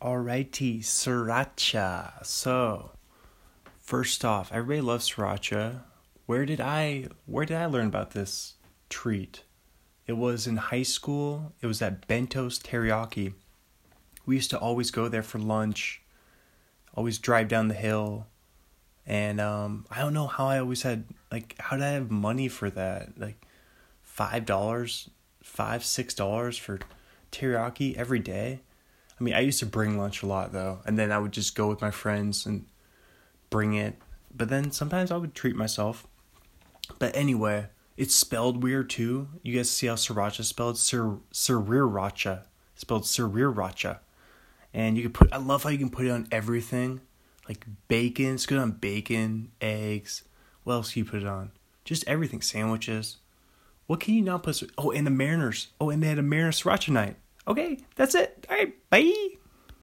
Alrighty, sriracha. So, first off, everybody loves sriracha. Where did I where did I learn about this treat? It was in high school. It was at Bento's Teriyaki. We used to always go there for lunch. Always drive down the hill. And um, I don't know how I always had like how did I have money for that? Like five dollars, five six dollars for teriyaki every day. I mean, I used to bring lunch a lot though, and then I would just go with my friends and bring it. But then sometimes I would treat myself. But anyway, it's spelled weird too. You guys see how sriracha is spelled? Sir sriracha. Spelled sriracha. And you can put I love how you can put it on everything. Like bacon, it's good on bacon, eggs. What else can you put it on? Just everything. Sandwiches. What can you not put? Oh, and the Mariners. Oh, and they had a Mariners sriracha night. Okay, that's it. All right, bye.